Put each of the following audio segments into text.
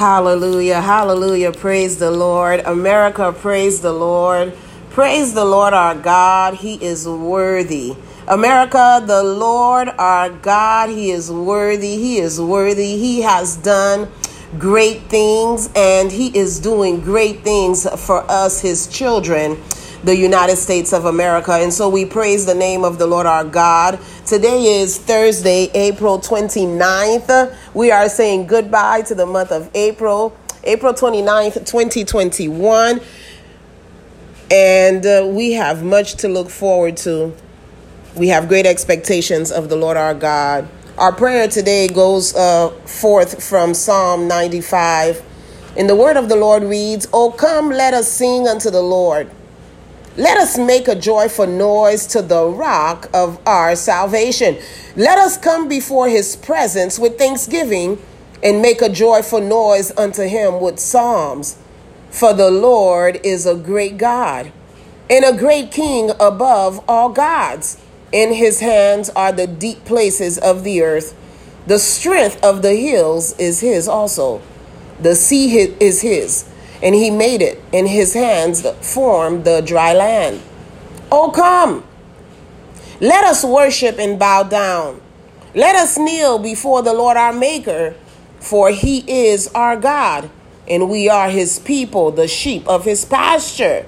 Hallelujah, hallelujah. Praise the Lord. America, praise the Lord. Praise the Lord our God. He is worthy. America, the Lord our God, He is worthy. He is worthy. He has done great things and He is doing great things for us, His children the United States of America. And so we praise the name of the Lord our God. Today is Thursday, April 29th. We are saying goodbye to the month of April, April 29th, 2021. And uh, we have much to look forward to. We have great expectations of the Lord our God. Our prayer today goes uh, forth from Psalm 95. And the word of the Lord reads, Oh, come, let us sing unto the Lord. Let us make a joyful noise to the rock of our salvation. Let us come before his presence with thanksgiving and make a joyful noise unto him with psalms. For the Lord is a great God and a great king above all gods. In his hands are the deep places of the earth. The strength of the hills is his also. The sea is his and he made it, and his hands formed the dry land. Oh, come, let us worship and bow down. Let us kneel before the Lord our Maker, for he is our God, and we are his people, the sheep of his pasture.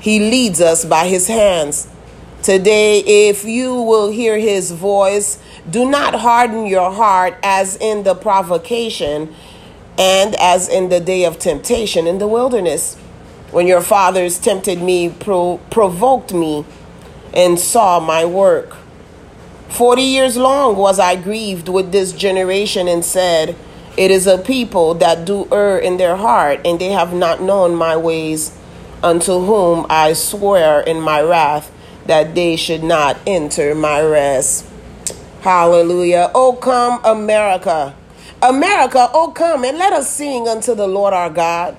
He leads us by his hands. Today, if you will hear his voice, do not harden your heart as in the provocation and as in the day of temptation in the wilderness, when your fathers tempted me, pro- provoked me, and saw my work. Forty years long was I grieved with this generation and said, It is a people that do err in their heart, and they have not known my ways, unto whom I swear in my wrath that they should not enter my rest. Hallelujah. Oh, come, America. America, oh come and let us sing unto the Lord our God.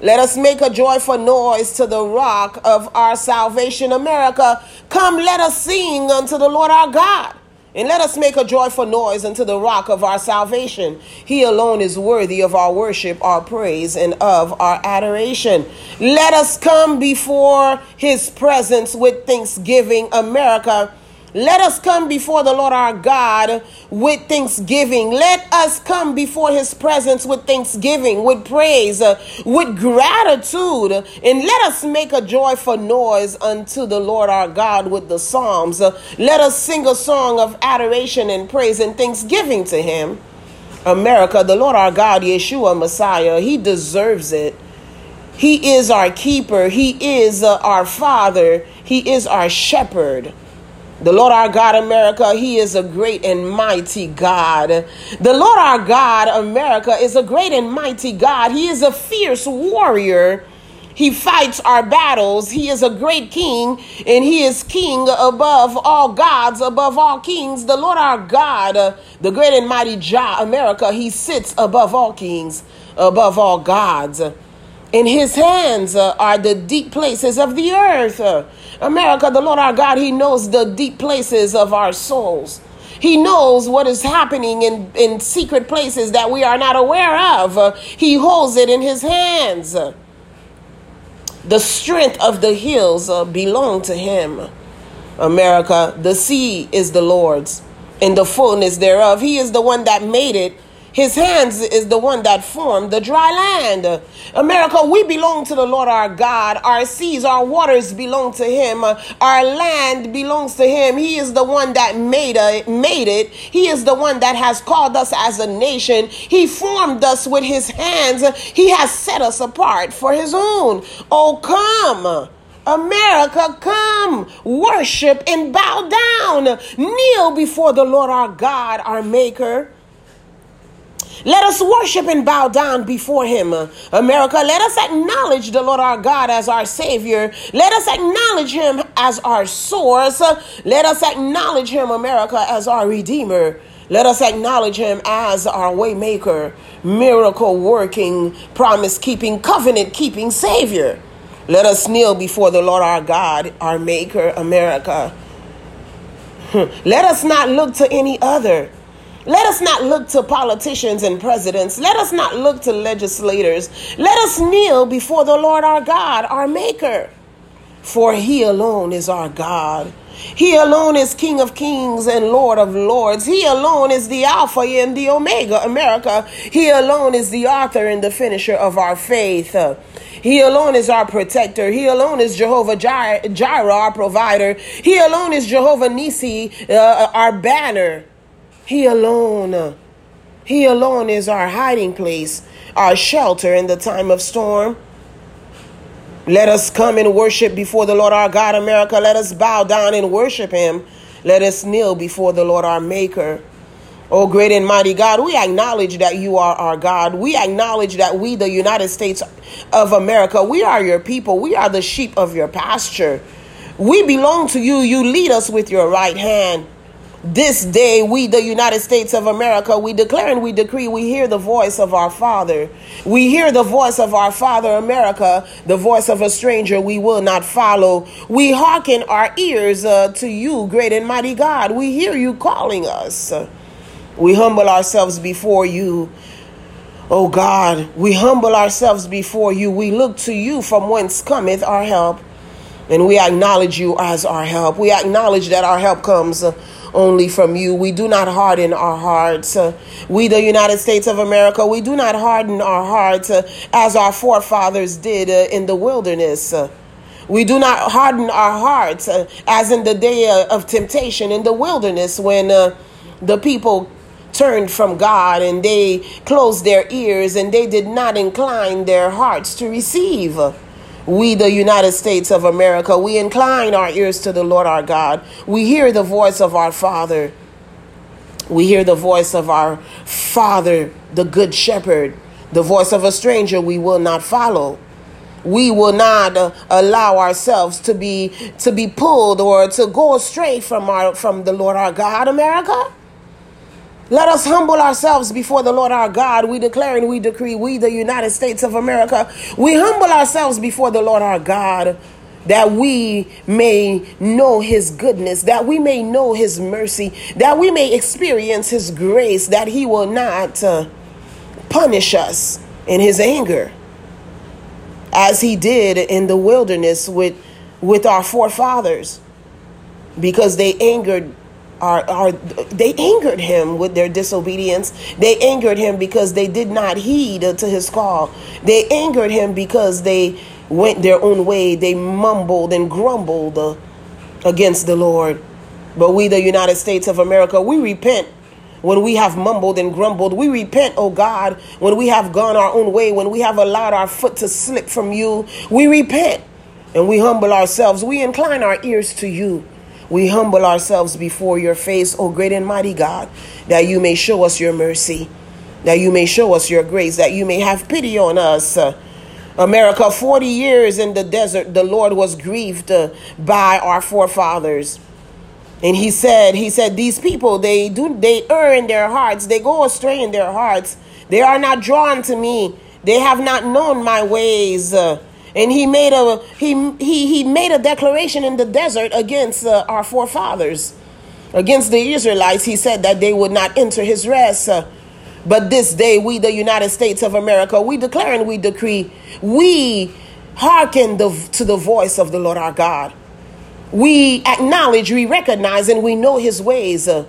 Let us make a joyful noise to the rock of our salvation. America, come let us sing unto the Lord our God. And let us make a joyful noise unto the rock of our salvation. He alone is worthy of our worship, our praise, and of our adoration. Let us come before his presence with thanksgiving, America. Let us come before the Lord our God with thanksgiving. Let us come before his presence with thanksgiving, with praise, uh, with gratitude. And let us make a joyful noise unto the Lord our God with the Psalms. Uh, let us sing a song of adoration and praise and thanksgiving to him. America, the Lord our God, Yeshua Messiah, he deserves it. He is our keeper. He is uh, our father. He is our shepherd. The Lord our God, America, He is a great and mighty God. The Lord our God, America, is a great and mighty God. He is a fierce warrior. He fights our battles. He is a great king, and He is king above all gods, above all kings. The Lord our God, the great and mighty Jah, America, He sits above all kings, above all gods. In his hands uh, are the deep places of the earth. Uh, America, the Lord our God, he knows the deep places of our souls. He knows what is happening in, in secret places that we are not aware of. Uh, he holds it in his hands. The strength of the hills uh, belong to him. America, the sea is the Lord's and the fullness thereof. He is the one that made it his hands is the one that formed the dry land. America, we belong to the Lord our God. Our seas, our waters belong to Him. Our land belongs to Him. He is the one that made it. Made it. He is the one that has called us as a nation. He formed us with His hands. He has set us apart for His own. Oh, come. America, come, worship and bow down. Kneel before the Lord our God, our Maker. Let us worship and bow down before him. America, let us acknowledge the Lord our God as our Savior. Let us acknowledge him as our source. Let us acknowledge him, America, as our Redeemer. Let us acknowledge him as our waymaker, miracle working, promise keeping, covenant keeping Savior. Let us kneel before the Lord our God, our Maker, America. Let us not look to any other. Let us not look to politicians and presidents. Let us not look to legislators. Let us kneel before the Lord our God, our Maker. For he alone is our God. He alone is King of kings and Lord of lords. He alone is the Alpha and the Omega, America. He alone is the author and the finisher of our faith. He alone is our protector. He alone is Jehovah Jireh, our provider. He alone is Jehovah Nisi, uh, our banner. He alone, He alone is our hiding place, our shelter in the time of storm. Let us come and worship before the Lord our God, America. Let us bow down and worship Him. Let us kneel before the Lord our Maker. Oh, great and mighty God, we acknowledge that you are our God. We acknowledge that we, the United States of America, we are your people. We are the sheep of your pasture. We belong to you. You lead us with your right hand. This day, we, the United States of America, we declare and we decree, we hear the voice of our Father. We hear the voice of our Father, America, the voice of a stranger we will not follow. We hearken our ears uh, to you, great and mighty God. We hear you calling us. We humble ourselves before you. Oh God, we humble ourselves before you. We look to you from whence cometh our help. And we acknowledge you as our help. We acknowledge that our help comes. Only from you. We do not harden our hearts. Uh, we, the United States of America, we do not harden our hearts uh, as our forefathers did uh, in the wilderness. We do not harden our hearts as in the day of temptation in the wilderness when the people turned from God and they closed their ears and they did not incline their hearts to receive we, the United States of America, we incline our ears to the Lord our God. We hear the voice of our Father. We hear the voice of our Father, the Good Shepherd. The voice of a stranger we will not follow. We will not uh, allow ourselves to be to be pulled or to go astray from our from the Lord our God, America. Let us humble ourselves before the Lord our God. We declare and we decree, we, the United States of America, we humble ourselves before the Lord our God that we may know his goodness, that we may know his mercy, that we may experience his grace, that he will not uh, punish us in his anger as he did in the wilderness with, with our forefathers because they angered are, are they angered him with their disobedience. They angered him because they did not heed to his call. They angered him because they went their own way. They mumbled and grumbled against the Lord. But we, the United States of America, we repent when we have mumbled and grumbled. We repent, oh God, when we have gone our own way, when we have allowed our foot to slip from you. We repent and we humble ourselves. We incline our ears to you. We humble ourselves before your face, O great and mighty God, that you may show us your mercy, that you may show us your grace, that you may have pity on us. America, 40 years in the desert, the Lord was grieved uh, by our forefathers. And he said, he said, these people, they do, they err in their hearts. They go astray in their hearts. They are not drawn to me. They have not known my ways. Uh, and he made a he he he made a declaration in the desert against uh, our forefathers against the israelites. He said that they would not enter his rest. Uh, but this day we the united states of america we declare and we decree we hearken the, to the voice of the lord our god. We acknowledge we recognize and we know his ways. Uh,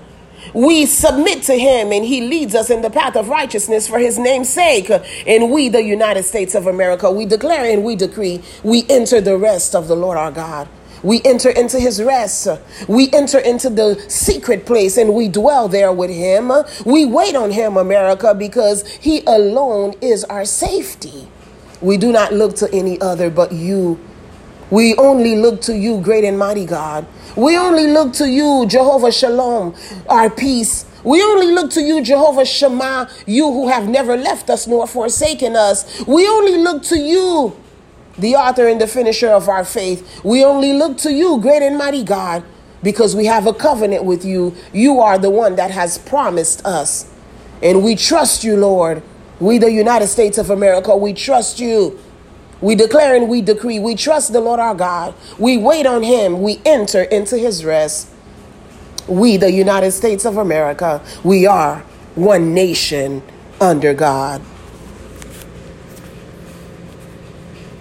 we submit to him and he leads us in the path of righteousness for his name's sake. And we, the United States of America, we declare and we decree, we enter the rest of the Lord our God. We enter into his rest. We enter into the secret place and we dwell there with him. We wait on him, America, because he alone is our safety. We do not look to any other but you. We only look to you, great and mighty God. We only look to you, Jehovah Shalom, our peace. We only look to you, Jehovah Shammah, you who have never left us nor forsaken us. We only look to you, the author and the finisher of our faith. We only look to you, great and mighty God, because we have a covenant with you. You are the one that has promised us. And we trust you, Lord. We, the United States of America, we trust you. We declare and we decree. We trust the Lord our God. We wait on him. We enter into his rest. we, the United States of America, we are one nation under God.